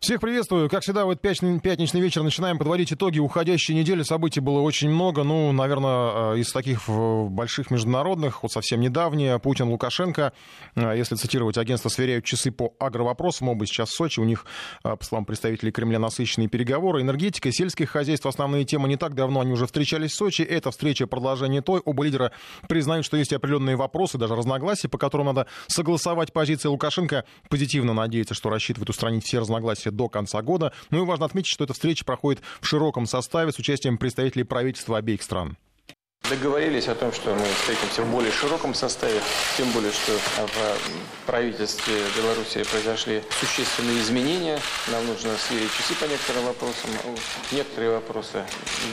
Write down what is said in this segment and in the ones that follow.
Всех приветствую. Как всегда, в этот пятничный, пятничный вечер начинаем подводить итоги уходящей недели. Событий было очень много. Ну, наверное, э, из таких больших международных, вот совсем недавние, Путин, Лукашенко. Э, если цитировать агентство, сверяют часы по агровопросам. Оба сейчас в Сочи. У них, э, по словам представителей Кремля, насыщенные переговоры. Энергетика, сельское хозяйство, основные темы. Не так давно они уже встречались в Сочи. Эта встреча продолжение той. Оба лидера признают, что есть определенные вопросы, даже разногласия, по которым надо согласовать позиции. Лукашенко позитивно надеется, что рассчитывает устранить все разногласия до конца года. Ну и важно отметить, что эта встреча проходит в широком составе с участием представителей правительства обеих стран. Договорились о том, что мы встретимся в более широком составе, тем более, что в правительстве Беларуси произошли существенные изменения. Нам нужно сверить часы по некоторым вопросам, некоторые вопросы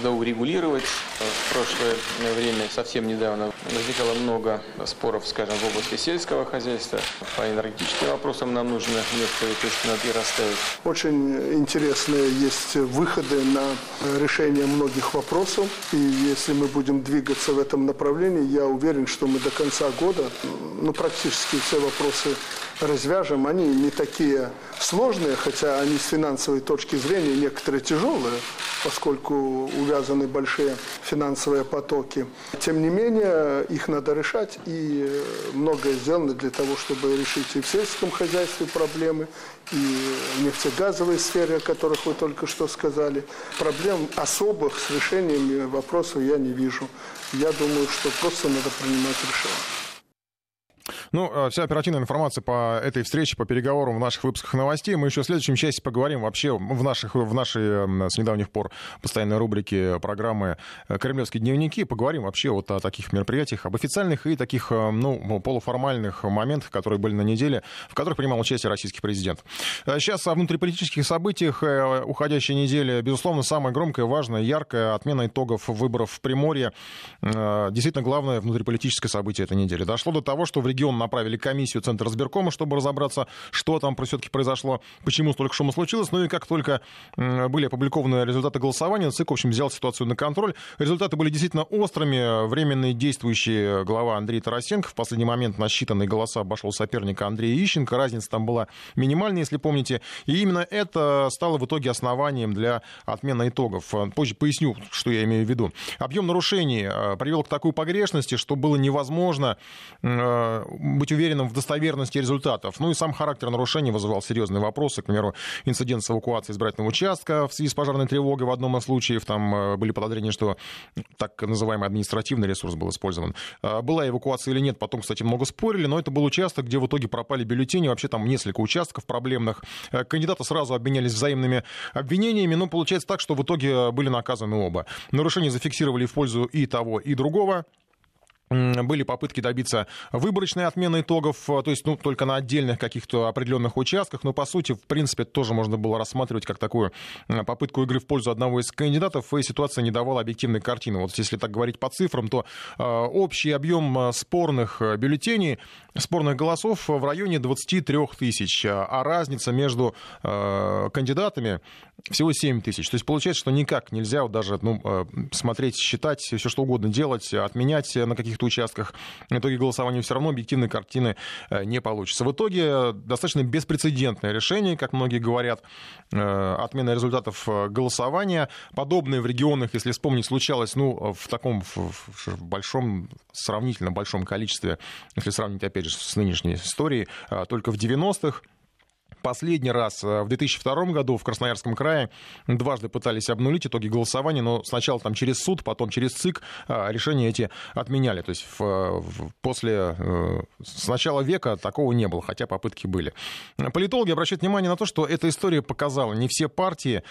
доурегулировать. В прошлое время, совсем недавно, возникало много споров, скажем, в области сельского хозяйства. По энергетическим вопросам нам нужно некоторые точки над «и» расставить. Очень интересные есть выходы на решение многих вопросов. И если мы будем двигаться двигаться в этом направлении. Я уверен, что мы до конца года ну, практически все вопросы развяжем. Они не такие сложные, хотя они с финансовой точки зрения некоторые тяжелые, поскольку увязаны большие финансовые потоки. Тем не менее, их надо решать, и многое сделано для того, чтобы решить и в сельском хозяйстве проблемы, и в нефтегазовой сфере, о которых вы только что сказали. Проблем особых с решениями вопросов я не вижу. Я думаю, что просто надо принимать решения. Ну, а, вся оперативная информация по этой встрече, по переговорам в наших выпусках новостей. Мы еще в следующем части поговорим вообще в, наших, в нашей с недавних пор постоянной рубрике программы э, «Кремлевские дневники». Поговорим вообще вот о таких мероприятиях, об официальных и таких, э, ну, полуформальных моментах, которые были на неделе, в которых принимал участие российский президент. Сейчас о внутриполитических событиях э, уходящей недели. Безусловно, самое громкое, важное, яркое отмена итогов выборов в Приморье. Действительно, главное внутриполитическое событие этой недели. Дошло до того, что в регион направили комиссию Центра избиркома, чтобы разобраться, что там все-таки произошло, почему столько шума случилось. Ну и как только были опубликованы результаты голосования, ЦИК, в общем, взял ситуацию на контроль. Результаты были действительно острыми. Временный действующий глава Андрей Тарасенко в последний момент на считанные голоса обошел соперника Андрея Ищенко. Разница там была минимальная, если помните. И именно это стало в итоге основанием для отмены итогов. Позже поясню, что я имею в виду. Объем нарушений э, привел к такой погрешности, что было невозможно э, быть уверенным в достоверности результатов. Ну и сам характер нарушений вызывал серьезные вопросы. К примеру, инцидент с эвакуацией избирательного участка в связи с пожарной тревогой в одном из случаев. Там э, были подозрения, что так называемый административный ресурс был использован. Э, была эвакуация или нет, потом, кстати, много спорили, но это был участок, где в итоге пропали бюллетени. Вообще там несколько участков проблемных. Э, кандидаты сразу обменялись взаимными обвинениями, но получается так, что в итоге были наказаны оба. Нарушения зафиксировали в пользу и того, и другого были попытки добиться выборочной отмены итогов, э, то есть ну, только на отдельных каких-то определенных участках, но по сути, в принципе, тоже можно было рассматривать как такую э, попытку игры в пользу одного из кандидатов, и ситуация не давала объективной картины. Вот если так говорить по цифрам, то э, общий объем спорных бюллетеней, спорных голосов в районе 23 тысяч, а разница между кандидатами всего 7 тысяч. То есть получается, что никак нельзя вот даже ну, смотреть, считать, все что угодно делать, отменять на каких каких-то участках. В итоге голосования все равно объективной картины э, не получится. В итоге достаточно беспрецедентное решение, как многие говорят, э, отмена результатов э, голосования. Подобное в регионах, если вспомнить, случалось ну, в таком в большом, сравнительно большом количестве, если сравнить, опять же, с нынешней историей, только в 90-х Последний раз э, в 2002 году в Красноярском крае дважды пытались обнулить итоги голосования, но сначала там через суд, потом через ЦИК э, решения эти отменяли. То есть в, в, после э, с начала века такого не было, хотя попытки были. Политологи обращают внимание на то, что эта история показала, не все партии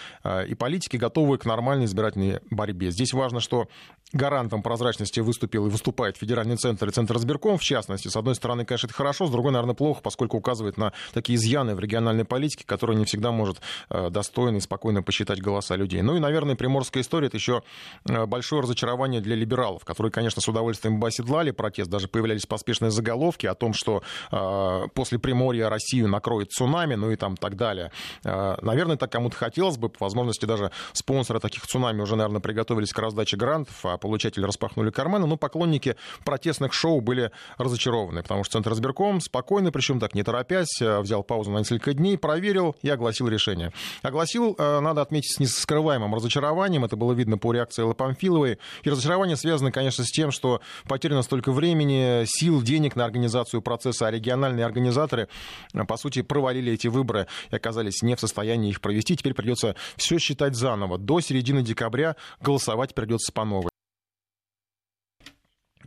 и политики готовы к нормальной избирательной борьбе. Здесь важно, что гарантом прозрачности выступил и выступает Федеральный центр и Центр избирком, в частности. С одной стороны, конечно, это хорошо, с другой, наверное, плохо, поскольку указывает на такие изъяны в региональной политике, которые не всегда может э, достойно и спокойно посчитать голоса людей. Ну и, наверное, приморская история — это еще э, большое разочарование для либералов, которые, конечно, с удовольствием бы оседлали протест, даже появлялись поспешные заголовки о том, что э, после Приморья Россию накроет цунами, ну и там так далее. Наверное, так кому-то хотелось бы, по возможности даже спонсоры таких цунами уже, наверное, приготовились к раздаче грантов, а получатели распахнули карманы, но поклонники протестных шоу были разочарованы, потому что Центр избирком спокойно, причем так не торопясь, взял паузу на несколько дней проверил и огласил решение. Огласил, надо отметить, с нескрываемым разочарованием. Это было видно по реакции Эллы Памфиловой. И разочарование связано, конечно, с тем, что потеряно столько времени, сил, денег на организацию процесса, а региональные организаторы, по сути, провалили эти выборы и оказались не в состоянии их провести. Теперь придется все считать заново. До середины декабря голосовать придется по новой.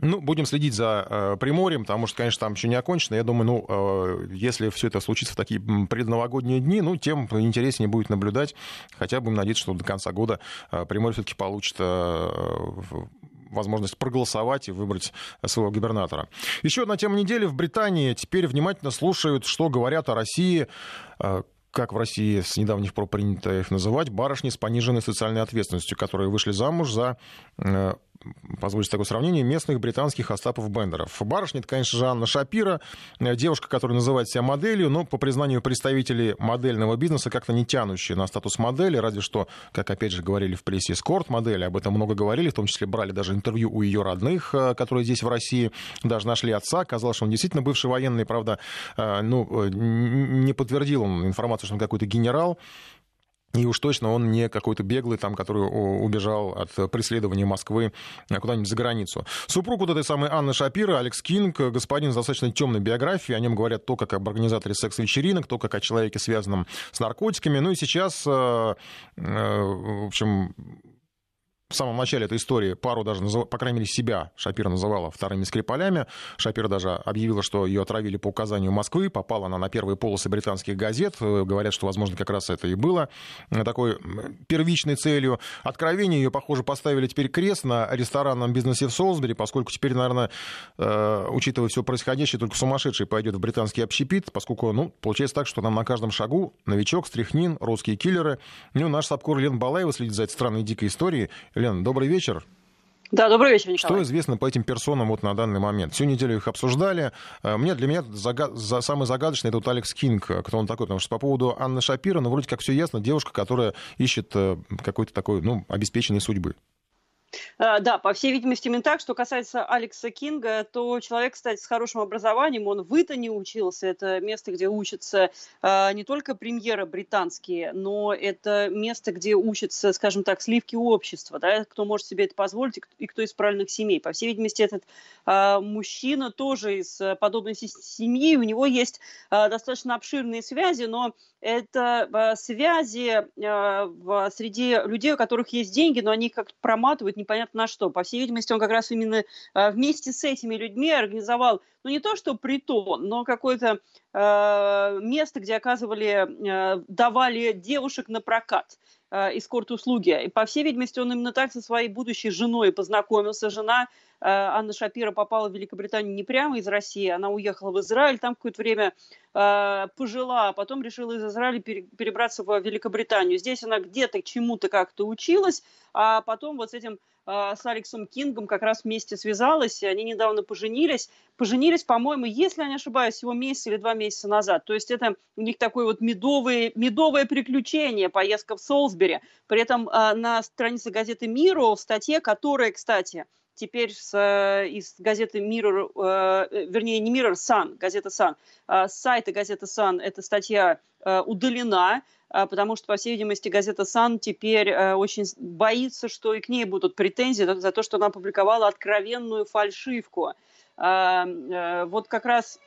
Ну, будем следить за э, Приморьем, потому что, конечно, там еще не окончено. Я думаю, ну, э, если все это случится в такие предновогодние дни, ну, тем интереснее будет наблюдать. Хотя будем надеяться, что до конца года э, Приморье все-таки получит э, возможность проголосовать и выбрать своего губернатора. Еще одна тема недели. В Британии теперь внимательно слушают, что говорят о России э, как в России с недавних пор принято их называть, барышни с пониженной социальной ответственностью, которые вышли замуж за э, позвольте такое сравнение, местных британских Остапов Бендеров. Барышня, это, конечно же, Анна Шапира, э, девушка, которая называет себя моделью, но, по признанию представителей модельного бизнеса, как-то не тянущая на статус модели, разве что, как опять же говорили в прессе, эскорт-модели, об этом много говорили, в том числе брали даже интервью у ее родных, э, которые здесь в России, даже нашли отца, оказалось, что он действительно бывший военный, правда, э, ну, не подтвердил он информацию, что он какой-то генерал, и уж точно он не какой-то беглый, там, который убежал от преследования Москвы куда-нибудь за границу. Супруг вот этой самой Анны Шапира, Алекс Кинг, господин с достаточно темной биографией. О нем говорят то, как об организаторе секс-вечеринок, то, как о человеке, связанном с наркотиками. Ну и сейчас, э, э, в общем, в самом начале этой истории пару даже, по крайней мере, себя Шапира называла вторыми Скрипалями. Шапира даже объявила, что ее отравили по указанию Москвы. Попала она на первые полосы британских газет. Э, говорят, что, возможно, как раз это и было э, такой первичной целью. Откровение ее, похоже, поставили теперь крест на ресторанном бизнесе в Солсбери, поскольку теперь, наверное, э, учитывая все происходящее, только сумасшедший пойдет в британский общепит, поскольку, ну, получается так, что нам на каждом шагу новичок, стряхнин, русские киллеры. Ну, наш Сапкор Лен Балаева следит за этой странной дикой историей. Лена, добрый вечер. Да, добрый вечер, Николай. Что известно по этим персонам вот на данный момент? Всю неделю их обсуждали. Э, мне, для меня загад... за... самый загадочный это вот Алекс Кинг, кто он такой, потому что по поводу Анны Шапира, ну, вроде как все ясно, девушка, которая ищет э, какой-то такой, ну, обеспеченной судьбы. А, да, по всей видимости, именно так. Что касается Алекса Кинга, то человек, кстати, с хорошим образованием, он в Итоне учился. Это место, где учатся а, не только премьеры британские, но это место, где учатся, скажем так, сливки общества, да, кто может себе это позволить и кто из правильных семей. По всей видимости, этот а, мужчина тоже из подобной семьи, у него есть достаточно обширные связи, но это связи среди людей, у которых есть деньги, но они как-то проматывают непонятно на что. По всей видимости, он как раз именно э, вместе с этими людьми организовал, ну не то что притон, но какое-то э, место, где оказывали, э, давали девушек на прокат э, эскорт-услуги. И, по всей видимости, он именно так со своей будущей женой познакомился. Жена Анна Шапира попала в Великобританию не прямо из России, она уехала в Израиль, там какое-то время э, пожила, а потом решила из Израиля перебраться в Великобританию. Здесь она где-то чему-то как-то училась, а потом вот с этим э, с Алексом Кингом как раз вместе связалась, и они недавно поженились. Поженились, по-моему, если я не ошибаюсь, всего месяц или два месяца назад. То есть это у них такое вот медовое, медовое приключение, поездка в Солсбери. При этом на странице газеты «Миру» в статье, которая, кстати, теперь с, э, из газеты Mirror, э, вернее, не Mirror, Sun, газета Sun, а с сайта газеты Sun эта статья э, удалена, потому что, по всей видимости, газета Sun теперь очень боится, что и к ней будут претензии за то, что она опубликовала откровенную фальшивку. Вот как раз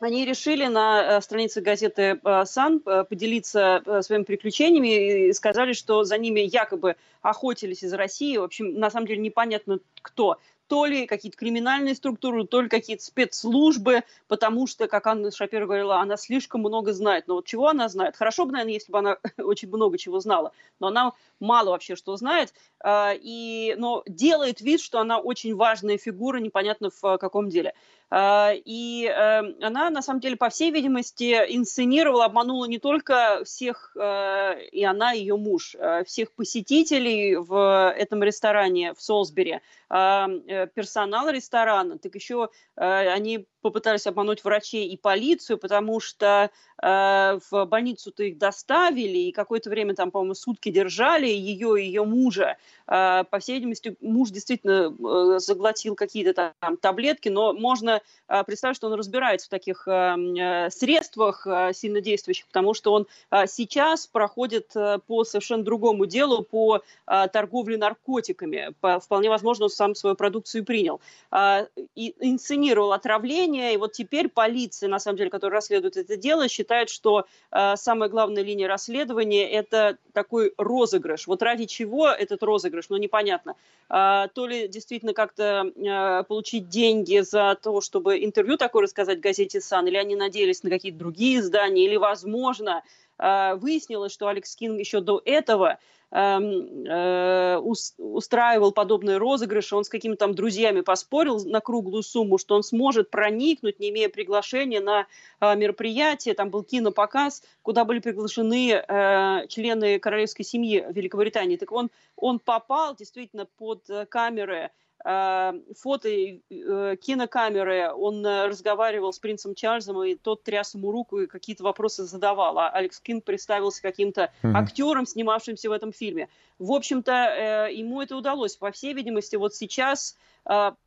они решили на странице газеты «Сан» поделиться своими приключениями и сказали, что за ними якобы охотились из России. В общем, на самом деле непонятно кто то ли какие-то криминальные структуры, то ли какие-то спецслужбы, потому что, как Анна Шапира говорила, она слишком много знает. Но вот чего она знает? Хорошо бы, наверное, если бы она очень много чего знала, но она мало вообще что знает, и, но делает вид, что она очень важная фигура, непонятно в каком деле. А, и эм, она, на самом деле, по всей видимости, инсценировала, обманула не только всех, э, и она, и ее муж, э, всех посетителей в этом ресторане в Солсбери, э, персонал ресторана, так еще они попытались обмануть врачей и полицию, потому что э, в больницу-то их доставили, и какое-то время там, по-моему, сутки держали ее и ее мужа. Э, по всей видимости, муж действительно э, заглотил какие-то там таблетки, но можно э, представить, что он разбирается в таких э, э средствах э, сильно действующих, потому что он э, сейчас проходит э, по совершенно другому делу, по э, торговле наркотиками. По, вполне возможно, он сам свою продукцию принял. Э, и инсценировал отравление, расследования, и вот теперь полиция, на самом деле, которая расследует это дело, считает, что э, самая главная линия расследования – это такой розыгрыш. Вот ради чего этот розыгрыш, ну, непонятно. Э, то ли действительно как-то э, получить деньги за то, чтобы интервью такое рассказать газете «Сан», или они надеялись на какие-то другие издания, или, возможно, э, выяснилось, что Алекс Кинг еще до этого э, устраивал подобные розыгрыши, он с какими-то там друзьями поспорил на круглую сумму, что он сможет проникнуть, не имея приглашения на э, мероприятие, там был кинопоказ, куда были приглашены э, члены королевской семьи Великобритании. Так он, он попал действительно под камеры фото, э, кинокамеры, он э, разговаривал с принцем Чарльзом, и тот тряс ему руку и какие-то вопросы задавал. А Алекс Кинг представился каким-то mm-hmm. актером, снимавшимся в этом фильме. В общем-то, ему это удалось. По всей видимости, вот сейчас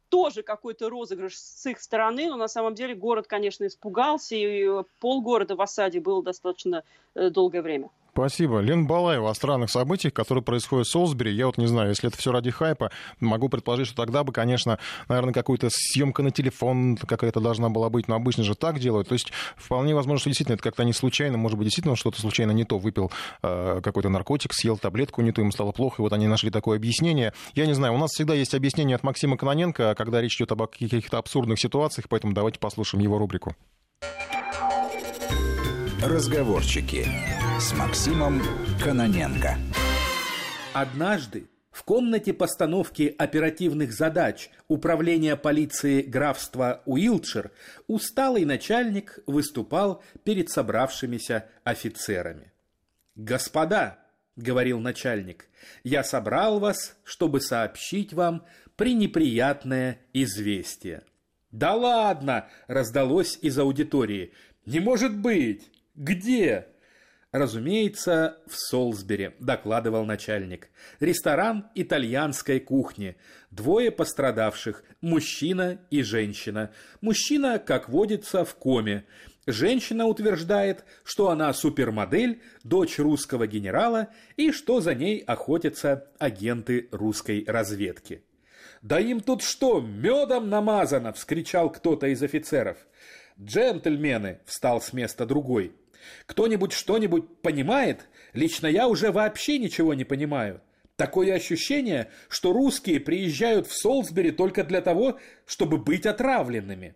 тоже какой-то розыгрыш с их стороны, но на самом деле город, конечно, испугался, и полгорода в осаде было достаточно долгое время. Спасибо. Лен Балаева о странных событиях, которые происходят в Солсбери. Я вот не знаю, если это все ради хайпа, могу предположить, что тогда бы, конечно, наверное, какую-то съемка на телефон какая-то должна была быть, но обычно же так делают. То есть вполне возможно, что действительно это как-то не случайно, может быть, действительно что-то случайно не то, выпил э, какой-то наркотик, съел таблетку не то, ему стало плохо, и вот они нашли такое объяснение. Я не знаю, у нас всегда есть объяснение от Максима Кононенко, когда речь идет об каких-то абсурдных ситуациях, поэтому давайте послушаем его рубрику. Разговорчики с Максимом Каноненко. Однажды в комнате постановки оперативных задач Управления полиции графства Уилтшир усталый начальник выступал перед собравшимися офицерами. «Господа», — говорил начальник, — «я собрал вас, чтобы сообщить вам пренеприятное известие». «Да ладно!» — раздалось из аудитории. «Не может быть! Где?» «Разумеется, в Солсбери», – докладывал начальник. «Ресторан итальянской кухни. Двое пострадавших – мужчина и женщина. Мужчина, как водится, в коме. Женщина утверждает, что она супермодель, дочь русского генерала и что за ней охотятся агенты русской разведки». «Да им тут что, медом намазано?» – вскричал кто-то из офицеров. «Джентльмены!» – встал с места другой – кто-нибудь что-нибудь понимает? Лично я уже вообще ничего не понимаю. Такое ощущение, что русские приезжают в Солсбери только для того, чтобы быть отравленными.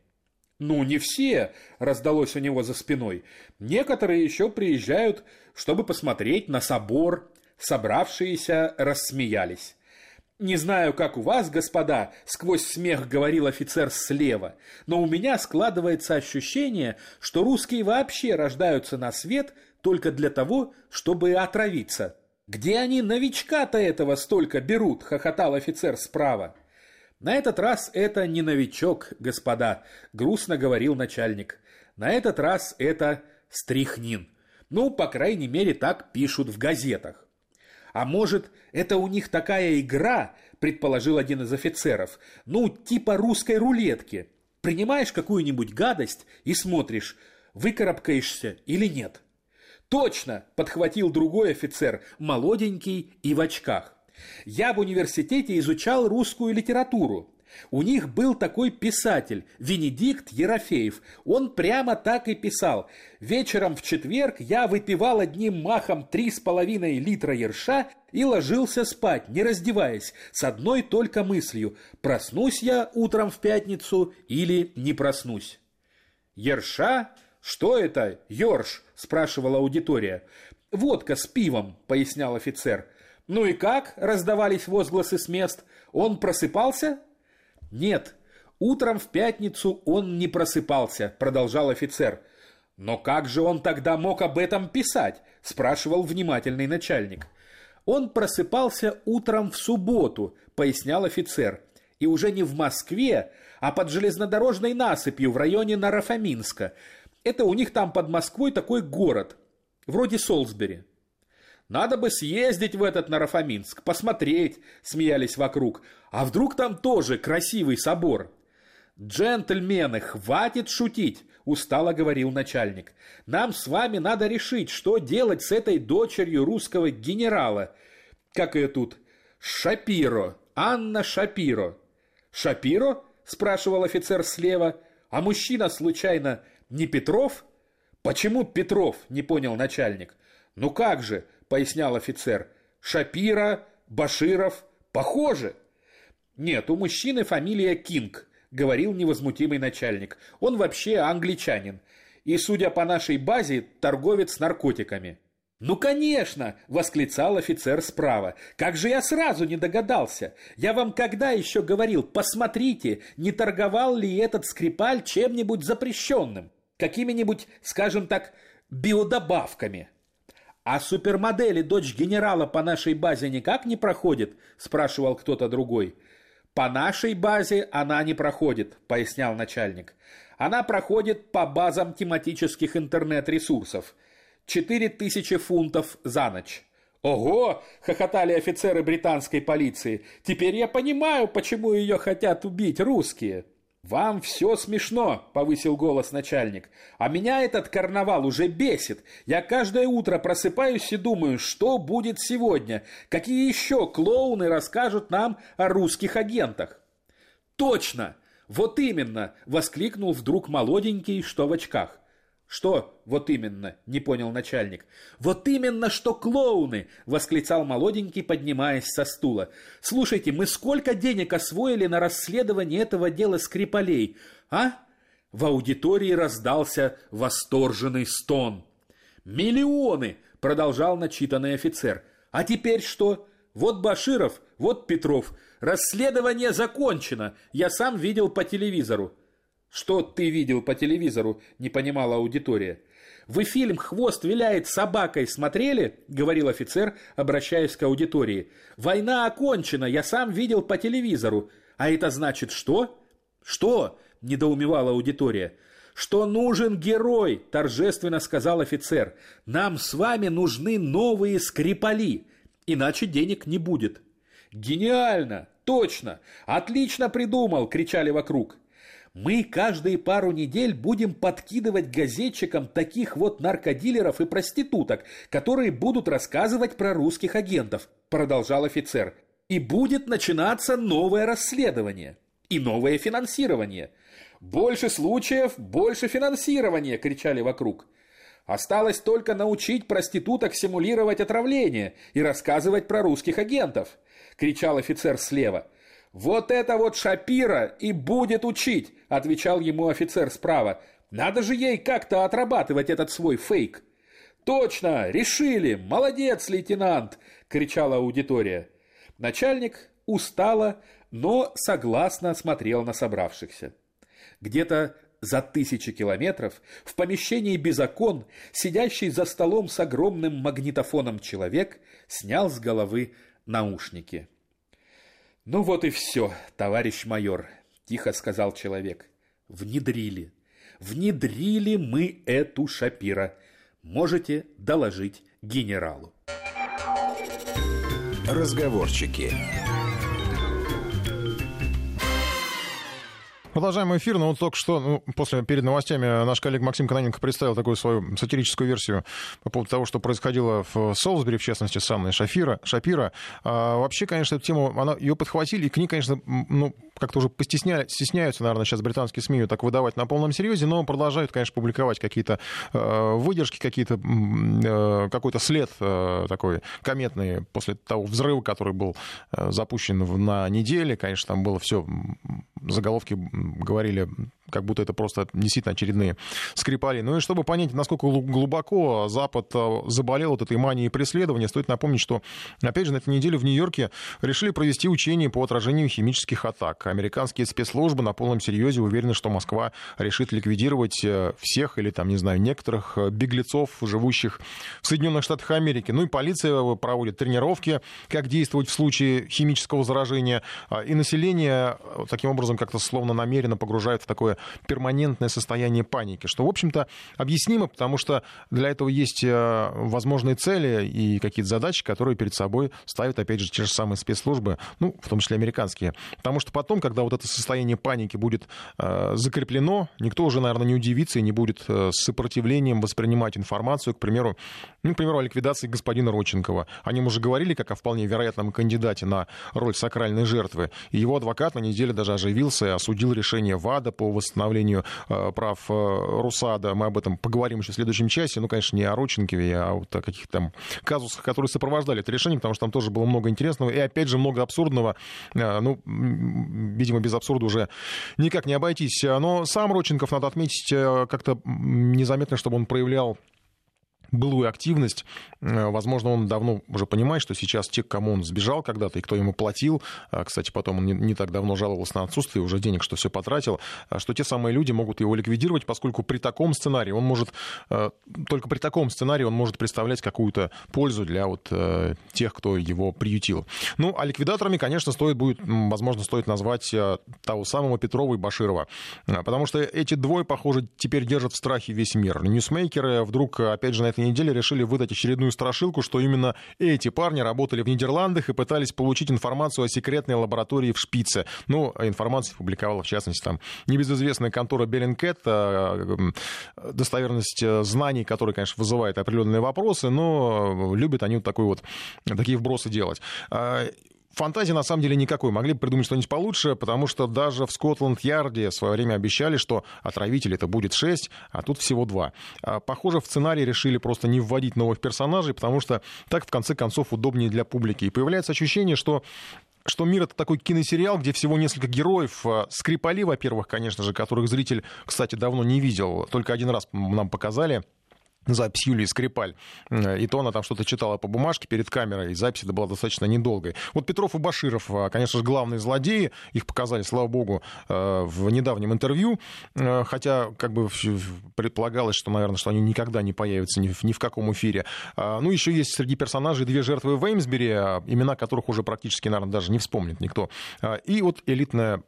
«Ну, не все», – раздалось у него за спиной. «Некоторые еще приезжают, чтобы посмотреть на собор». Собравшиеся рассмеялись. «Не знаю, как у вас, господа», — сквозь смех говорил офицер слева, «но у меня складывается ощущение, что русские вообще рождаются на свет только для того, чтобы отравиться». «Где они новичка-то этого столько берут?» — хохотал офицер справа. «На этот раз это не новичок, господа», — грустно говорил начальник. «На этот раз это стрихнин. Ну, по крайней мере, так пишут в газетах». А может, это у них такая игра, предположил один из офицеров, ну, типа русской рулетки. Принимаешь какую-нибудь гадость и смотришь, выкарабкаешься или нет. Точно, подхватил другой офицер, молоденький и в очках. Я в университете изучал русскую литературу. У них был такой писатель, Венедикт Ерофеев. Он прямо так и писал. Вечером в четверг я выпивал одним махом три с половиной литра ерша и ложился спать, не раздеваясь, с одной только мыслью, проснусь я утром в пятницу или не проснусь. «Ерша? Что это, ерш?» – спрашивала аудитория. «Водка с пивом», – пояснял офицер. «Ну и как?» – раздавались возгласы с мест. «Он просыпался?» «Нет, утром в пятницу он не просыпался», – продолжал офицер. «Но как же он тогда мог об этом писать?» – спрашивал внимательный начальник. «Он просыпался утром в субботу», – пояснял офицер. И уже не в Москве, а под железнодорожной насыпью в районе Нарафаминска. Это у них там под Москвой такой город, вроде Солсбери. Надо бы съездить в этот Нарафаминск, посмотреть, смеялись вокруг. А вдруг там тоже красивый собор? Джентльмены, хватит шутить, устало говорил начальник. Нам с вами надо решить, что делать с этой дочерью русского генерала. Как ее тут? Шапиро. Анна Шапиро. Шапиро? спрашивал офицер слева. А мужчина случайно не Петров? Почему Петров? не понял начальник. Ну как же, пояснял офицер. Шапира, Баширов, похоже. Нет, у мужчины фамилия Кинг, говорил невозмутимый начальник. Он вообще англичанин. И, судя по нашей базе, торговец наркотиками. «Ну, конечно!» – восклицал офицер справа. «Как же я сразу не догадался! Я вам когда еще говорил, посмотрите, не торговал ли этот скрипаль чем-нибудь запрещенным? Какими-нибудь, скажем так, биодобавками?» «А супермодели дочь генерала по нашей базе никак не проходит?» – спрашивал кто-то другой. «По нашей базе она не проходит», – пояснял начальник. «Она проходит по базам тематических интернет-ресурсов – Четыре тысячи фунтов за ночь. «Ого!» – хохотали офицеры британской полиции. «Теперь я понимаю, почему ее хотят убить русские». «Вам все смешно», – повысил голос начальник. «А меня этот карнавал уже бесит. Я каждое утро просыпаюсь и думаю, что будет сегодня? Какие еще клоуны расскажут нам о русских агентах?» «Точно! Вот именно!» – воскликнул вдруг молоденький, что в очках. «Что вот именно?» – не понял начальник. «Вот именно, что клоуны!» – восклицал молоденький, поднимаясь со стула. «Слушайте, мы сколько денег освоили на расследование этого дела Скрипалей, а?» В аудитории раздался восторженный стон. «Миллионы!» – продолжал начитанный офицер. «А теперь что? Вот Баширов, вот Петров. Расследование закончено. Я сам видел по телевизору. «Что ты видел по телевизору?» – не понимала аудитория. «Вы фильм «Хвост виляет собакой» смотрели?» – говорил офицер, обращаясь к аудитории. «Война окончена, я сам видел по телевизору. А это значит что?» «Что?» – недоумевала аудитория. «Что нужен герой?» – торжественно сказал офицер. «Нам с вами нужны новые скрипали, иначе денег не будет». «Гениально! Точно! Отлично придумал!» – кричали вокруг. Мы каждые пару недель будем подкидывать газетчикам таких вот наркодилеров и проституток, которые будут рассказывать про русских агентов, продолжал офицер. И будет начинаться новое расследование и новое финансирование. Больше случаев, больше финансирования, кричали вокруг. Осталось только научить проституток симулировать отравление и рассказывать про русских агентов, кричал офицер слева. «Вот это вот Шапира и будет учить», — отвечал ему офицер справа. «Надо же ей как-то отрабатывать этот свой фейк». «Точно, решили! Молодец, лейтенант!» — кричала аудитория. Начальник устало, но согласно смотрел на собравшихся. Где-то за тысячи километров в помещении без окон, сидящий за столом с огромным магнитофоном человек, снял с головы наушники. «Ну вот и все, товарищ майор», – тихо сказал человек. «Внедрили. Внедрили мы эту Шапира. Можете доложить генералу». Разговорчики. Продолжаем эфир, но вот только что, ну, после, перед новостями, наш коллега Максим Каноненко представил такую свою сатирическую версию по поводу того, что происходило в Солсбери, в частности, с Анной Шафира, Шапира. А, вообще, конечно, эту тему, она, ее подхватили, и к ней, конечно, ну, как-то уже постесня... стесняются, наверное, сейчас британские СМИ ее так выдавать на полном серьезе, но продолжают, конечно, публиковать какие-то э, выдержки, какие-то, э, какой-то след э, такой кометный после того взрыва, который был э, запущен на неделе. Конечно, там было все, заголовки говорили как будто это просто действительно очередные скрипали. Ну и чтобы понять, насколько глубоко Запад э, заболел от этой мании преследования, стоит напомнить, что, опять же, на этой неделе в Нью-Йорке решили провести учения по отражению химических атак. Американские спецслужбы на полном серьезе уверены, что Москва решит ликвидировать э, всех или, там, не знаю, некоторых э, беглецов, живущих в Соединенных Штатах Америки. Ну и полиция проводит тренировки, как действовать в случае химического заражения. А, и население таким образом как-то словно намеренно погружает в такое перманентное состояние паники, что, в общем-то, объяснимо, потому что для этого есть э, возможные цели и какие-то задачи, которые перед собой ставят, опять же, те же самые спецслужбы, ну, в том числе американские. Потому что потом, когда вот это состояние паники будет э, закреплено, никто уже, наверное, не удивится и не будет э, с сопротивлением воспринимать информацию, к примеру, ну, к примеру, о ликвидации господина Родченкова. О нем уже говорили, как о вполне вероятном кандидате на роль сакральной жертвы. И его адвокат на неделе даже оживился и осудил решение ВАДА по восстановлению э, прав э, Русада. Мы об этом поговорим еще в следующем часе. Ну, конечно, не о Роченкове, а вот о каких-то там казусах, которые сопровождали это решение, потому что там тоже было много интересного и, опять же, много абсурдного. Э, ну, видимо, без абсурда уже никак не обойтись. Но сам Роченков, надо отметить, как-то незаметно, чтобы он проявлял былую активность. Э, возможно, он давно уже понимает, что сейчас те, к кому он сбежал когда-то и кто ему платил, а, кстати, потом он не, так давно жаловался на отсутствие уже денег, что все потратил, а, что те самые люди могут его ликвидировать, поскольку при таком сценарии он может, э, только при таком сценарии он может представлять какую-то пользу для вот э, тех, кто его приютил. Ну, а ликвидаторами, конечно, стоит будет, возможно, стоит назвать того самого Петрова и Баширова, потому что эти двое, похоже, теперь держат в страхе весь мир. Ньюсмейкеры вдруг, опять же, на этой этой неделе решили выдать очередную страшилку, что именно эти парни работали в Нидерландах и пытались получить информацию о секретной лаборатории в Шпице. Ну, информацию публиковала, в частности, там небезызвестная контора Беллинкет, э, достоверность э, знаний, которые, конечно, вызывает определенные вопросы, но любят они вот такой вот, такие вбросы делать. Фантазии на самом деле никакой. Могли бы придумать что-нибудь получше, потому что даже в Скотланд-Ярде в свое время обещали, что отравителей это будет 6, а тут всего 2. А, похоже, в сценарии решили просто не вводить новых персонажей, потому что так, в конце концов, удобнее для публики. И появляется ощущение, что что мир это такой киносериал, где всего несколько героев. А, Скрипали, во-первых, конечно же, которых зритель, кстати, давно не видел. Только один раз нам показали запись Юлии Скрипаль. И то она там что-то читала по бумажке перед камерой, и запись это была достаточно недолгой. Вот Петров и Баширов, а, конечно же, главные злодеи. Их показали, слава богу, э, в недавнем интервью. Э, хотя, как бы предполагалось, что, наверное, что они никогда не появятся ни в, ни в каком эфире. А, ну, еще есть среди персонажей две жертвы в Эймсбери, а, имена которых уже практически, наверное, даже не вспомнит никто. И вот элитная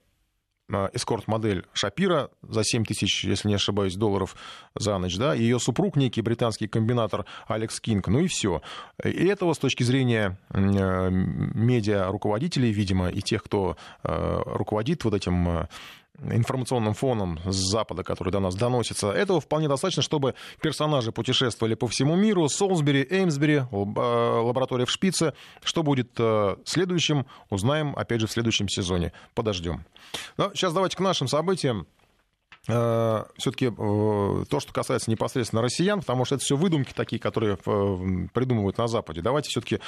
эскорт-модель Шапира за 7 тысяч, если не ошибаюсь, долларов за ночь, да, ее супруг, некий британский комбинатор Алекс Кинг, ну и все. И этого с точки зрения э, медиа-руководителей, видимо, и тех, кто э, руководит вот этим э, информационным фоном с Запада, который до нас доносится, этого вполне достаточно, чтобы персонажи путешествовали по всему миру. Солсбери, Эймсбери, э, лаборатория в Шпице. Что будет э, следующим, узнаем, опять же, в следующем сезоне. Подождем. Но ну, сейчас давайте к нашим событиям. Э, все-таки э, то, что касается непосредственно россиян, потому что это все выдумки такие, которые э, придумывают на Западе. Давайте все-таки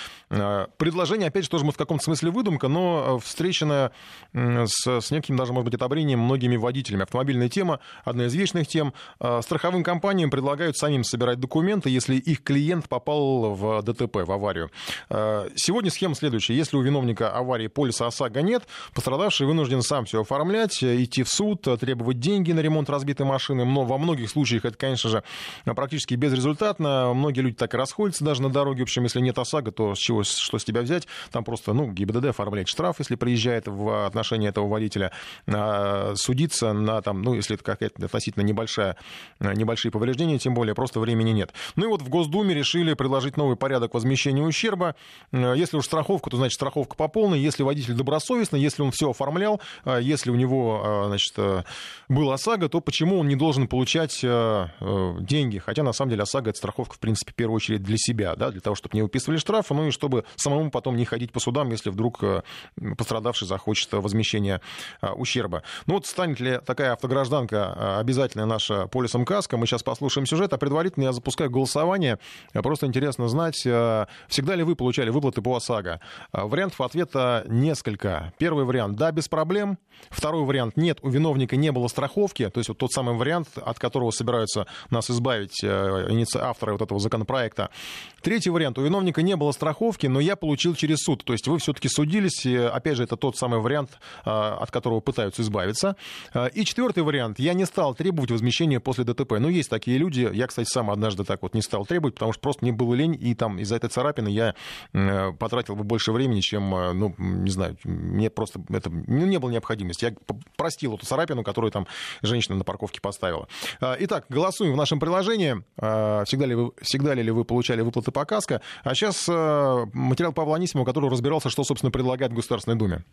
предложение, опять же, тоже в каком-то смысле выдумка, но встреченная с, с неким даже, может быть, одобрением многими водителями. Автомобильная тема, одна из вечных тем. Страховым компаниям предлагают самим собирать документы, если их клиент попал в ДТП, в аварию. Сегодня схема следующая. Если у виновника аварии полиса ОСАГО нет, пострадавший вынужден сам все оформлять, идти в суд, требовать деньги на ремонт разбитой машины, но во многих случаях это, конечно же, практически безрезультатно. Многие люди так и расходятся даже на дороге. В общем, если нет ОСАГО, то с чего, что с тебя взять? Там просто, ну, ГИБДД оформляет штраф, если приезжает в отношении этого водителя. А, судиться на, там, ну, если это какая-то относительно небольшая, небольшие повреждения, тем более просто времени нет. Ну и вот в Госдуме решили предложить новый порядок возмещения ущерба. Если уж страховка, то, значит, страховка по полной. Если водитель добросовестный, если он все оформлял, если у него, значит, был ОСАГО, ОСАГО, то почему он не должен получать э, э, деньги? Хотя, на самом деле, ОСАГО — это страховка, в принципе, в первую очередь для себя, да, для того, чтобы не выписывали штрафы, ну и чтобы самому потом не ходить по судам, если вдруг э, пострадавший захочет возмещения э, ущерба. Ну вот станет ли такая автогражданка э, обязательная наша полисом КАСКО? Мы сейчас послушаем сюжет, а предварительно я запускаю голосование. Просто интересно знать, э, всегда ли вы получали выплаты по ОСАГО? Э, вариантов ответа несколько. Первый вариант — да, без проблем. Второй вариант — нет, у виновника не было страховки. То есть вот тот самый вариант, от которого собираются нас избавить э, авторы вот этого законопроекта. Третий вариант — у виновника не было страховки, но я получил через суд. То есть вы все-таки судились. Опять же, это тот самый вариант, от которого пытаются избавиться. И четвертый вариант — я не стал требовать возмещения после ДТП. Ну, есть такие люди. Я, кстати, сам однажды так вот не стал требовать, потому что просто мне было лень, и там из-за этой царапины я потратил бы больше времени, чем, ну, не знаю, мне просто это ну, не было необходимости. Я простил эту царапину, которую там женщина на парковке поставила. А, итак, голосуем в нашем приложении. А, всегда ли вы, всегда ли вы получали выплаты по КАСКО? А сейчас а, материал Павла Анисимова, который разбирался, что, собственно, предлагает Государственной Думе.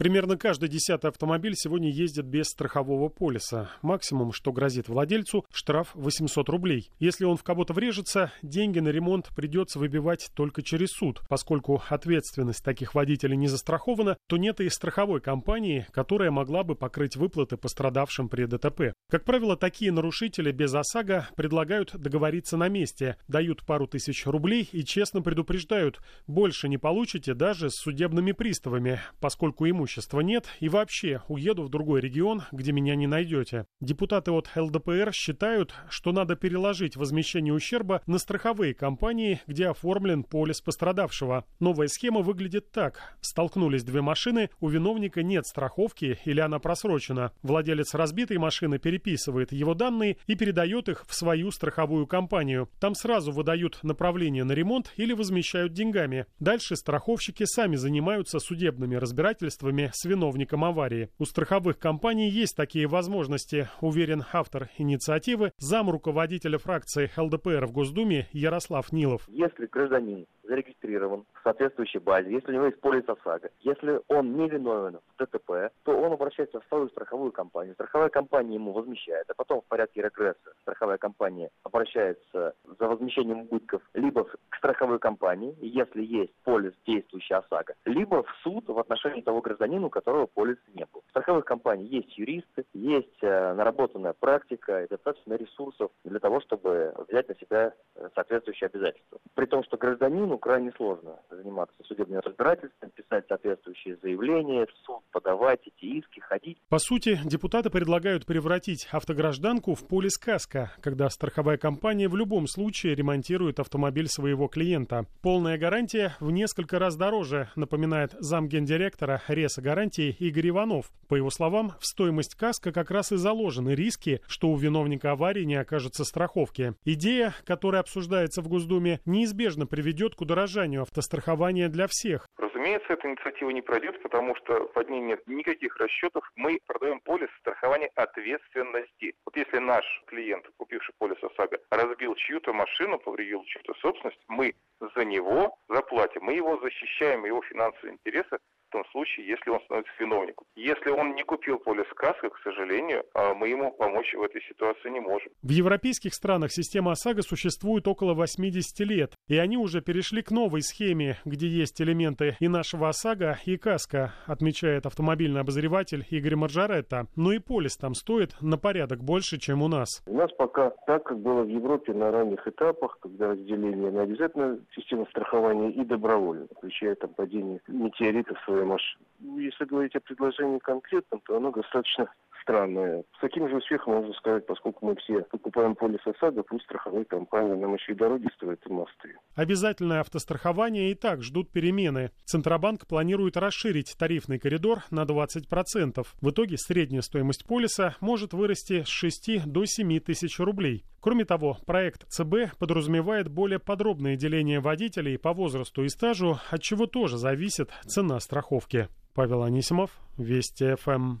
Примерно каждый десятый автомобиль сегодня ездит без страхового полиса. Максимум, что грозит владельцу, штраф 800 рублей. Если он в кого-то врежется, деньги на ремонт придется выбивать только через суд. Поскольку ответственность таких водителей не застрахована, то нет и страховой компании, которая могла бы покрыть выплаты пострадавшим при ДТП. Как правило, такие нарушители без ОСАГО предлагают договориться на месте, дают пару тысяч рублей и честно предупреждают, больше не получите даже с судебными приставами, поскольку имущество имущества нет и вообще уеду в другой регион, где меня не найдете. Депутаты от ЛДПР считают, что надо переложить возмещение ущерба на страховые компании, где оформлен полис пострадавшего. Новая схема выглядит так. Столкнулись две машины, у виновника нет страховки или она просрочена. Владелец разбитой машины переписывает его данные и передает их в свою страховую компанию. Там сразу выдают направление на ремонт или возмещают деньгами. Дальше страховщики сами занимаются судебными разбирательствами проблемами с виновником аварии. У страховых компаний есть такие возможности, уверен автор инициативы, зам руководителя фракции ЛДПР в Госдуме Ярослав Нилов. Если гражданин зарегистрирован в соответствующей базе, если у него есть полис ОСАГО, если он не виновен в ДТП, то он обращается в свою страховую компанию. Страховая компания ему возмещает, а потом в порядке регресса страховая компания обращается за возмещением убытков либо к страховой компании, если есть полис действующий ОСАГО, либо в суд в отношении того гражданина, у которого полис не был. В страховых компаний есть юристы, есть э, наработанная практика и достаточно ресурсов для того, чтобы взять на себя э, соответствующие обязательства. При том, что гражданину крайне сложно заниматься судебным разбирательством, писать соответствующие заявления, в суд подавать эти иски, ходить. По сути, депутаты предлагают превратить автогражданку в полис КАСКО, когда страховая компания в любом случае ремонтирует автомобиль своего клиента. Полная гарантия в несколько раз дороже, напоминает замгендиректора Реса гарантии Игорь Иванов. По его словам, в стоимость КАСКО как раз и заложены риски, что у виновника аварии не окажется страховки. Идея, которая обсуждается в Госдуме, неизбежно приведет к удорожанию автострахования для всех. Разумеется, эта инициатива не пройдет, потому что под ней нет никаких расчетов. Мы продаем полис страхования ответственности. Вот если наш клиент, купивший полис ОСАГО, разбил чью-то машину, повредил чью-то собственность, мы за него заплатим. Мы его защищаем, его финансовые интересы в том случае, если он становится виновником. Если он не купил полис КАСКО, к сожалению, а, мы ему помочь в этой ситуации не можем. В европейских странах система ОСАГО существует около 80 лет, и они уже перешли к новой схеме, где есть элементы и нашего ОСАГО, и КАСКО, отмечает автомобильный обозреватель Игорь Маржаретта. Но и полис там стоит на порядок больше, чем у нас. У нас пока так, как было в Европе на ранних этапах, когда разделение на обязательно систему страхования и добровольно, включая там падение метеоритов в своей машине. Если говорить о предложении конкретном, то оно достаточно странное. С таким же успехом можно сказать, поскольку мы все покупаем полис ОСАГО, пусть страховые компании нам еще и дороги стоят и мосты. Обязательное автострахование и так ждут перемены. Центробанк планирует расширить тарифный коридор на 20%. В итоге средняя стоимость полиса может вырасти с 6 до 7 тысяч рублей. Кроме того, проект ЦБ подразумевает более подробное деление водителей по возрасту и стажу, от чего тоже зависит цена страховки. Павел Анисимов, Вести ФМ.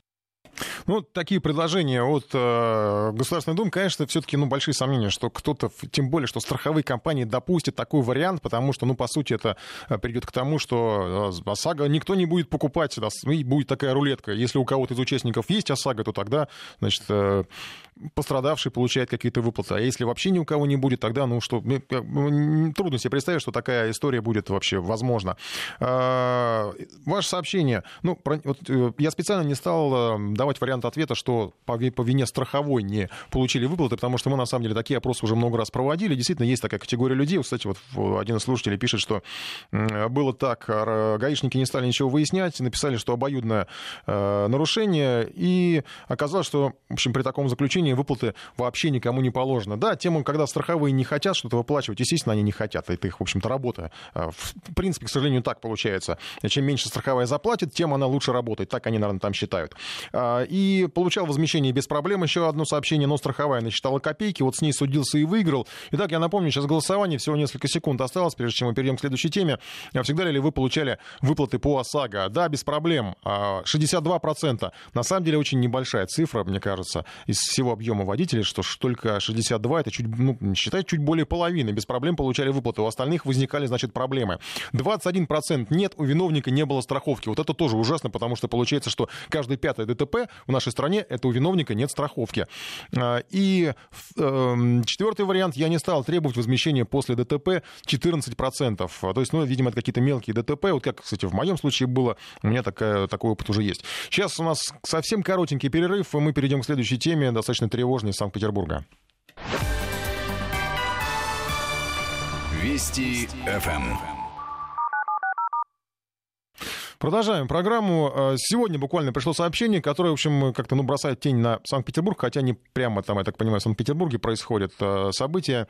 Ну, такие предложения от э, Государственной Думы, конечно, все-таки ну, большие сомнения, что кто-то, тем более, что страховые компании допустят такой вариант, потому что, ну, по сути, это э, придет к тому, что э, ОСАГО никто не будет покупать, да, и будет такая рулетка. Если у кого-то из участников есть ОСАГО, то тогда, значит, э, пострадавший получает какие-то выплаты. А если вообще ни у кого не будет, тогда, ну, что, трудно себе представить, что такая история будет вообще возможна. А, ваше сообщение, ну, про, вот, я специально не стал давать вариант ответа, что по, по вине страховой не получили выплаты, потому что мы, на самом деле, такие опросы уже много раз проводили. Действительно, есть такая категория людей. Кстати, вот один из слушателей пишет, что было так, гаишники не стали ничего выяснять, написали, что обоюдное э, нарушение, и оказалось, что, в общем, при таком заключении выплаты вообще никому не положено. Да, тему, когда страховые не хотят что-то выплачивать, естественно, они не хотят. Это их, в общем-то, работа. Э, в принципе, к сожалению, так получается. Чем меньше страховая заплатит, тем она лучше работает. Так они, наверное, там считают. А, и получал возмещение без проблем. Еще одно сообщение, но страховая насчитала копейки. Вот с ней судился и выиграл. Итак, я напомню, сейчас голосование, всего несколько секунд осталось, прежде чем мы перейдем к следующей теме. А всегда ли вы получали выплаты по ОСАГО? Да, без проблем. 62%. А, На самом деле очень небольшая цифра, мне кажется, из всего объема водителей, что только 62, это чуть, ну, считай, чуть более половины. Без проблем получали выплаты. У остальных возникали, значит, проблемы. 21% нет, у виновника не было страховки. Вот это тоже ужасно, потому что получается, что каждый пятый ДТП в нашей стране, это у виновника нет страховки. А, и эм, четвертый вариант, я не стал требовать возмещения после ДТП 14%. То есть, ну, видимо, это какие-то мелкие ДТП. Вот как, кстати, в моем случае было, у меня такая, такой опыт уже есть. Сейчас у нас совсем коротенький перерыв, и мы перейдем к следующей теме, достаточно тревожной, Санкт-Петербурга. Вести ФМ. Продолжаем программу. Э, сегодня буквально пришло сообщение, которое, в общем, как-то ну, бросает тень на Санкт-Петербург, хотя не прямо там, я так понимаю, в Санкт-Петербурге происходят э, события.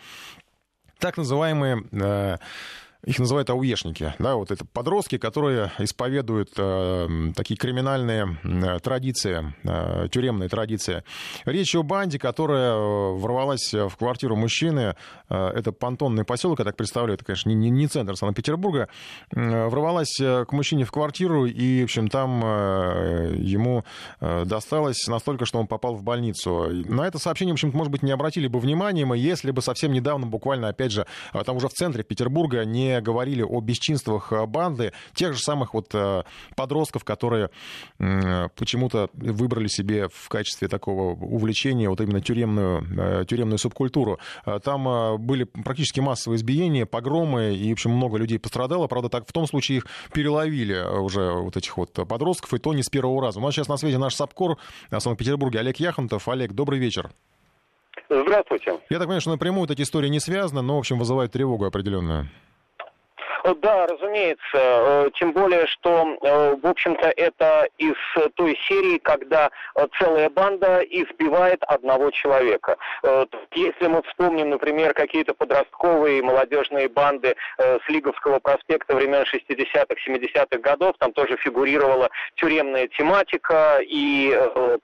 Так называемые э, их называют ауешники, да, вот это подростки, которые исповедуют э, такие криминальные э, традиции, э, тюремные традиции. Речь о банде, которая э, ворвалась в квартиру мужчины, э, это понтонный поселок, я так представляю, это, конечно, не, не центр Санкт-Петербурга, э, ворвалась э, к мужчине в квартиру, и, в общем, там э, ему э, досталось настолько, что он попал в больницу. На это сообщение, в общем может быть, не обратили бы внимания, если бы совсем недавно, буквально, опять же, там уже в центре Петербурга не говорили о бесчинствах э, банды, тех же самых вот э, подростков, которые почему-то выбрали себе в качестве такого увлечения вот именно тюремную, э, тюремную субкультуру. Там были практически массовые избиения, погромы, и, в общем, много людей пострадало. Правда, так в том случае их переловили уже вот этих вот подростков, и то не с первого раза. У нас сейчас на связи наш САПКОР в Санкт-Петербурге Олег Яхонтов. Олег, добрый вечер. Здравствуйте. Я так понимаю, что напрямую эти истории не связаны, но, в общем, вызывают тревогу определенную. Да, разумеется. Э, тем более, что, э, в общем-то, это из той серии, когда э, целая банда избивает одного человека. Если мы вспомним, например, какие-то подростковые молодежные банды с Лиговского проспекта времен 60-х, 70-х годов, там тоже фигурировала тюремная тематика и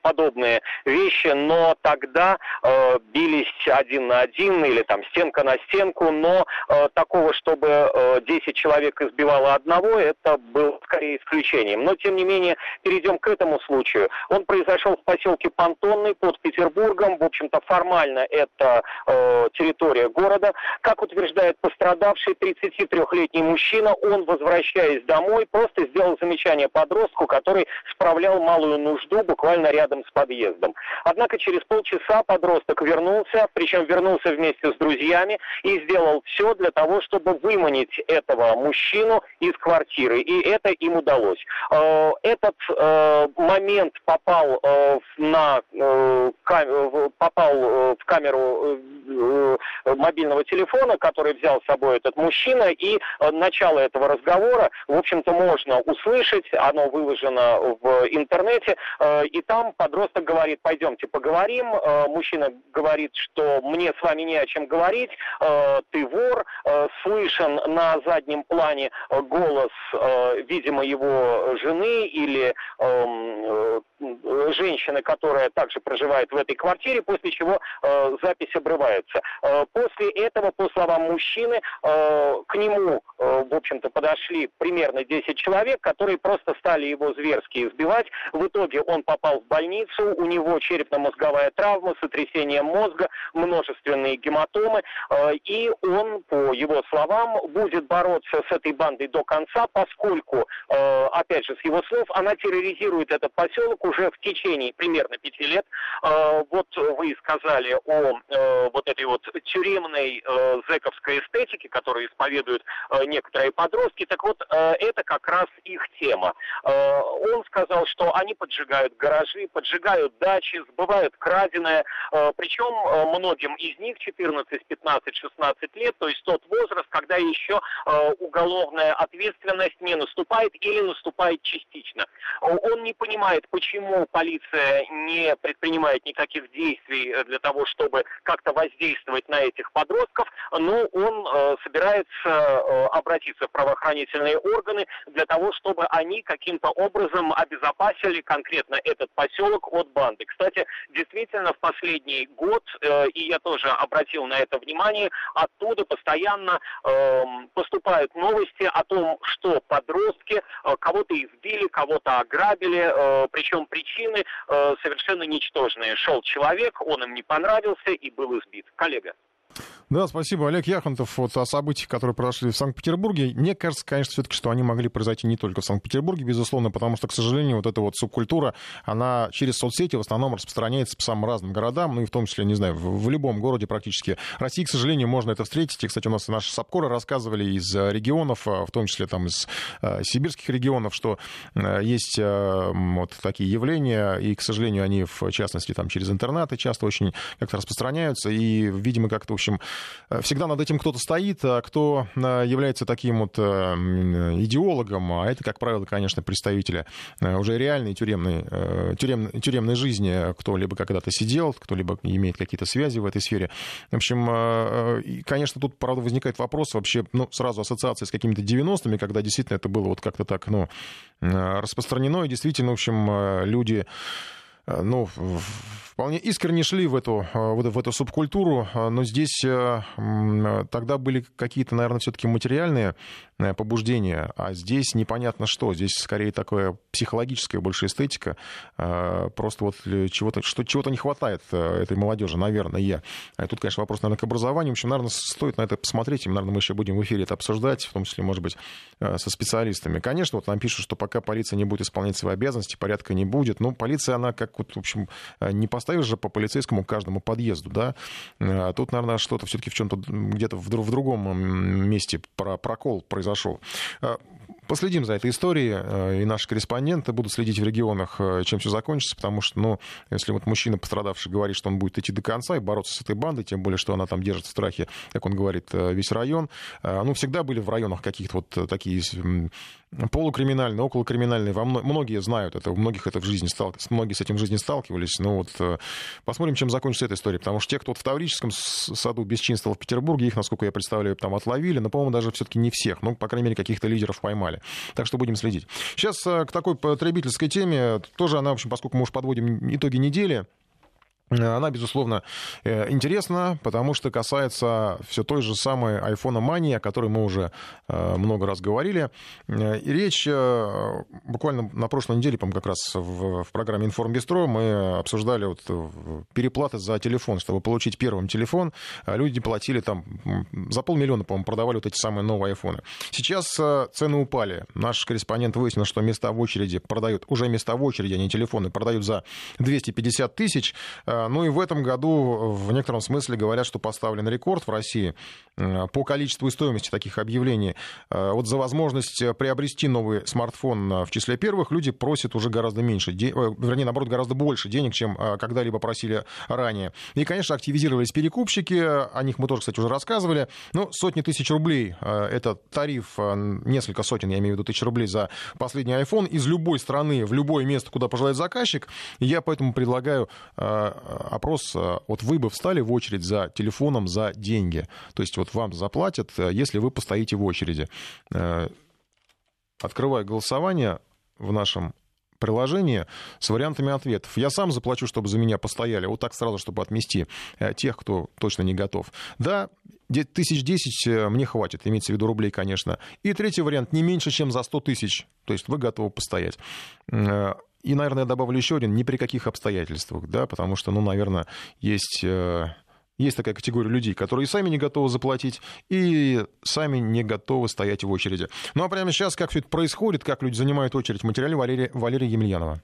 подобные вещи, но тогда бились один на один или там стенка на стенку, но такого, чтобы 10 10 человек избивало одного, это было скорее исключением. Но, тем не менее, перейдем к этому случаю. Он произошел в поселке Понтонный под Петербургом. В общем-то, формально это э, территория города. Как утверждает пострадавший 33-летний мужчина, он, возвращаясь домой, просто сделал замечание подростку, который справлял малую нужду буквально рядом с подъездом. Однако через полчаса подросток вернулся, причем вернулся вместе с друзьями и сделал все для того, чтобы выманить этого этого мужчину из квартиры, и это им удалось. Э, этот э, момент попал э, на попал в камеру мобильного телефона, который взял с собой этот мужчина, и начало этого разговора, в общем-то, можно услышать, оно выложено в интернете, и там подросток говорит, пойдемте поговорим, мужчина говорит, что мне с вами не о чем говорить, ты вор, слышен на заднем заднем плане голос, видимо, его жены или эм, женщины, которая также проживает в этой квартире, после чего запись обрывается. После этого, по словам мужчины, к нему, в общем-то, подошли примерно 10 человек, которые просто стали его зверски избивать. В итоге он попал в больницу, у него черепно-мозговая травма, сотрясение мозга, множественные гематомы, э, и он, по его словам, будет бороться с этой бандой до конца, поскольку, э, опять же, с его слов, она терроризирует этот поселок уже в течение примерно пяти лет. Э, вот вы сказали о вот этой вот тюремной зэковской эстетике, которую исповедуют некоторые подростки. Так вот, это как раз их тема. Он сказал, что они поджигают гаражи, поджигают дачи, сбывают краденое, причем многим из них 14, 15, 16 лет, то есть тот возраст, когда еще э, уголовная ответственность не наступает или наступает частично. Он не понимает, почему полиция не предпринимает никаких действий для того, чтобы как-то воздействовать на этих подростков, но он э, собирается э, обратиться в правоохранительные органы для того, чтобы они каким-то образом обезопасили конкретно этот поселок от банды. Кстати, действительно, в последний год, э, и я тоже обратил на это внимание, оттуда постоянно э, поступают новости о том, что подростки э, кого-то избили, кого-то ограбили, э, причем причины э, совершенно ничтожные. Шел человек, он им не понравился и был избит. Коллега. Да, спасибо. Олег Яхонтов вот о событиях, которые произошли в Санкт-Петербурге. Мне кажется, конечно, все-таки, что они могли произойти не только в Санкт-Петербурге, безусловно, потому что, к сожалению, вот эта вот субкультура, она через соцсети в основном распространяется по самым разным городам, ну и в том числе, не знаю, в, в любом городе практически России, к сожалению, можно это встретить. И, кстати, у нас наши САПКОРы рассказывали из э, регионов, э, в том числе там из э, сибирских регионов, что э, есть э, вот такие явления, и, к сожалению, они, в частности, там через интернеты часто очень как-то распространяются, и, видимо, как-то, в общем, всегда над этим кто-то стоит, а кто э, является таким вот э, идеологом, а это, как правило, конечно, представители уже реальной тюремной, тюрем, тюремной жизни, кто либо когда-то сидел, кто либо имеет какие-то связи в этой сфере. В общем, конечно, тут, правда, возникает вопрос вообще, ну, сразу ассоциации с какими-то 90-ми, когда действительно это было вот как-то так, ну, распространено, и действительно, в общем, люди Э, ну, вполне искренне шли в эту, э, в эту субкультуру, э, но здесь тогда были какие-то, наверное, все-таки материальные побуждения, а здесь непонятно что. Здесь скорее такая психологическая больше эстетика. Просто вот чего-то, что, чего-то не хватает этой молодежи, наверное. Тут, конечно, вопрос, наверное, к образованию. В общем, наверное, стоит на это посмотреть. И, наверное, мы еще будем в эфире это обсуждать, в том числе, может быть, со специалистами. Конечно, вот нам пишут, что пока полиция не будет исполнять свои обязанности, порядка не будет. Но полиция, она как вот, в общем, э, не поставишь же по полицейскому каждому подъезду, да. А тут, наверное, что-то все-таки в чем-то где-то в, в другом месте про прокол произошел. А, Последим за этой историей, э, и наши корреспонденты будут следить в регионах, э, чем все закончится, потому что, ну, если вот мужчина пострадавший говорит, что он будет идти до конца и бороться с этой бандой, тем более, что она там держит в страхе, как он говорит, весь район, ну, всегда были в районах каких-то вот такие полукриминальные, околокриминальные, во многие знают это, у многих это в жизни стал, многие с этим в жизни сталкивались, но вот э, посмотрим, чем закончится эта история, потому что те, кто в Таврическом саду бесчинствовал в Петербурге, их, насколько я представляю, там отловили, но, по-моему, даже все-таки не всех, ну, по крайней мере, каких-то лидеров поймали. Так что будем следить. Сейчас э, к такой потребительской теме, тоже она, в общем, поскольку мы уж подводим итоги недели, она, безусловно, э, интересна, потому что касается все той же самой iPhone Money, о которой мы уже э, много раз говорили. Э, и речь буквально на прошлой неделе, по как раз в, в программе «Информбестро» мы обсуждали вот переплаты за телефон. Чтобы получить первым телефон, люди платили там за полмиллиона, по-моему, продавали вот эти самые новые айфоны. Сейчас цены упали. Наш корреспондент выяснил, что места в очереди продают, уже места в очереди, а не телефоны, продают за 250 тысяч. Э, ну и в этом году в некотором смысле говорят, что поставлен рекорд в России э, по количеству и стоимости таких объявлений. Э, вот за возможность приобрести новый смартфон в числе первых люди просят уже гораздо меньше, вернее, наоборот, гораздо больше денег, чем когда-либо просили ранее. И, конечно, активизировались перекупщики, о них мы тоже, кстати, уже рассказывали. Ну, сотни тысяч рублей — это тариф, несколько сотен, я имею в виду, тысяч рублей за последний iPhone из любой страны в любое место, куда пожелает заказчик. Я поэтому предлагаю опрос, вот вы бы встали в очередь за телефоном за деньги. То есть вот вам заплатят, если вы постоите в очереди. Открываю голосование в нашем приложение с вариантами ответов. Я сам заплачу, чтобы за меня постояли. Вот так сразу, чтобы отмести э, тех, кто точно не готов. Да, тысяч десять э, мне хватит, имеется в виду рублей, конечно. И третий вариант, не меньше, чем за 100 тысяч. То есть вы готовы постоять. Э, и, наверное, я добавлю еще один, ни при каких обстоятельствах, да, потому что, ну, наверное, есть есть такая категория людей, которые сами не готовы заплатить и сами не готовы стоять в очереди. Ну а прямо сейчас, как все это происходит, как люди занимают очередь, в материале Валерия, Валерия Емельянова.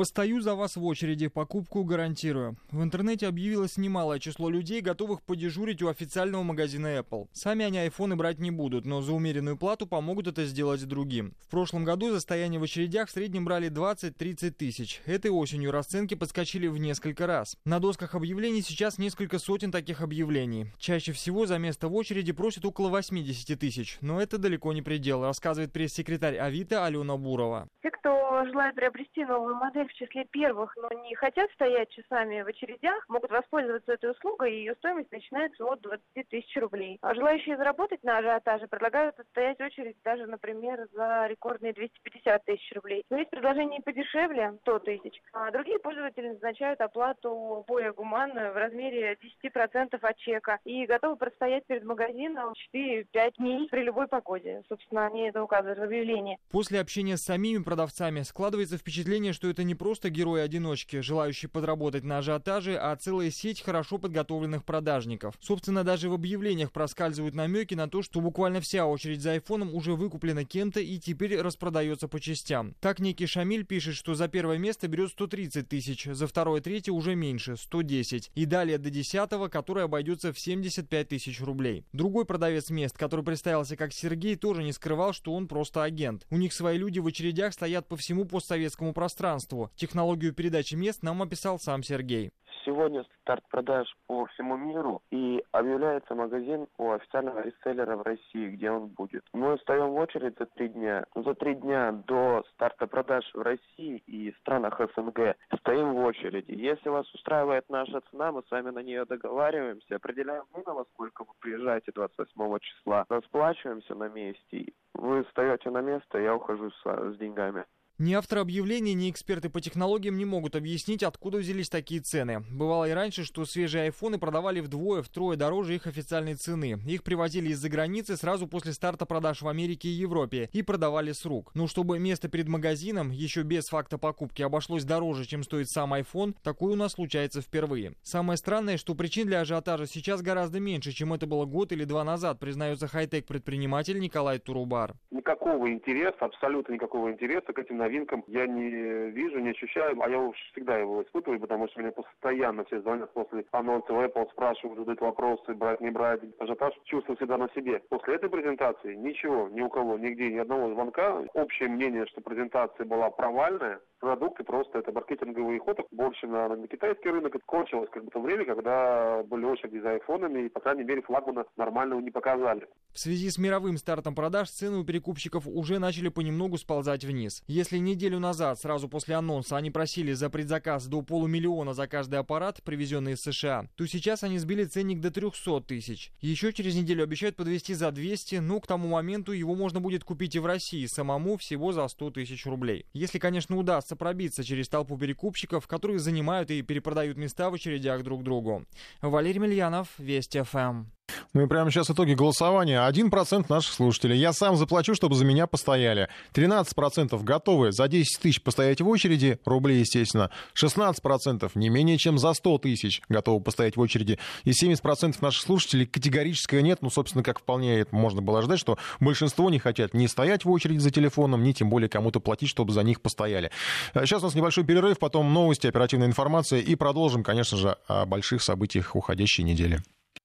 Постою за вас в очереди, покупку гарантирую. В интернете объявилось немалое число людей, готовых подежурить у официального магазина Apple. Сами они айфоны брать не будут, но за умеренную плату помогут это сделать другим. В прошлом году за стояние в очередях в среднем брали 20-30 тысяч. Этой осенью расценки подскочили в несколько раз. На досках объявлений сейчас несколько сотен таких объявлений. Чаще всего за место в очереди просят около 80 тысяч, но это далеко не предел, рассказывает пресс-секретарь Авито Алена Бурова. Те, кто желает приобрести новую модель, в числе первых, но не хотят стоять часами в очередях, могут воспользоваться этой услугой, и ее стоимость начинается от 20 тысяч рублей. А желающие заработать на ажиотаже предлагают отстоять очередь даже, например, за рекордные 250 тысяч рублей. Но есть предложения подешевле, 100 тысяч. А другие пользователи назначают оплату более гуманную в размере 10% от чека и готовы простоять перед магазином 4-5 дней при любой погоде. Собственно, они это указывают в объявлении. После общения с самими продавцами складывается впечатление, что это не просто герои-одиночки, желающие подработать на ажиотаже, а целая сеть хорошо подготовленных продажников. Собственно, даже в объявлениях проскальзывают намеки на то, что буквально вся очередь за айфоном уже выкуплена кем-то и теперь распродается по частям. Так некий Шамиль пишет, что за первое место берет 130 тысяч, за второе третье уже меньше, 110. И далее до десятого, который обойдется в 75 тысяч рублей. Другой продавец мест, который представился как Сергей, тоже не скрывал, что он просто агент. У них свои люди в очередях стоят по всему постсоветскому пространству. Технологию передачи мест нам описал сам Сергей. Сегодня старт продаж по всему миру и объявляется магазин у официального реселлера в России, где он будет. Мы встаем в очередь за три дня. За три дня до старта продаж в России и странах СНГ стоим в очереди. Если вас устраивает наша цена, мы с вами на нее договариваемся, определяем время, во сколько вы приезжаете 28 числа, расплачиваемся на месте. Вы встаете на место, я ухожу с, с деньгами. Ни автор объявлений, ни эксперты по технологиям не могут объяснить, откуда взялись такие цены. Бывало и раньше, что свежие айфоны продавали вдвое-втрое дороже их официальной цены. Их привозили из-за границы сразу после старта продаж в Америке и Европе и продавали с рук. Но чтобы место перед магазином, еще без факта покупки, обошлось дороже, чем стоит сам iPhone, такое у нас случается впервые. Самое странное, что причин для ажиотажа сейчас гораздо меньше, чем это было год или два назад, признается хай-тек предприниматель Николай Турубар. Никакого интереса, абсолютно никакого интереса к этим новинкам я не вижу, не ощущаю, а я уж всегда его испытываю, потому что мне постоянно все звонят после анонса Apple, спрашивают, задают вопросы, брать, не брать, ажиотаж чувствую всегда на себе. После этой презентации ничего, ни у кого, нигде, ни одного звонка. Общее мнение, что презентация была провальная, продукты, просто это маркетинговый ход больше на, на китайский рынок. Это кончилось как бы то время, когда были очереди за айфонами, и, по крайней мере, флагмана нормального не показали. В связи с мировым стартом продаж цены у перекупщиков уже начали понемногу сползать вниз. Если неделю назад, сразу после анонса, они просили за предзаказ до полумиллиона за каждый аппарат, привезенный из США, то сейчас они сбили ценник до 300 тысяч. Еще через неделю обещают подвести за 200, но к тому моменту его можно будет купить и в России самому всего за 100 тысяч рублей. Если, конечно, удастся удастся пробиться через толпу перекупщиков, которые занимают и перепродают места в очередях друг другу. Валерий Мильянов, Вести ФМ. Ну и прямо сейчас итоги голосования. 1% наших слушателей. Я сам заплачу, чтобы за меня постояли. 13% готовы за 10 тысяч постоять в очереди, рублей, естественно. 16% не менее чем за 100 тысяч готовы постоять в очереди. И 70% наших слушателей категорически нет. Ну, собственно, как вполне можно было ожидать, что большинство не хотят ни стоять в очереди за телефоном, ни тем более кому-то платить, чтобы за них постояли. Сейчас у нас небольшой перерыв, потом новости, оперативная информация и продолжим, конечно же, о больших событиях уходящей недели.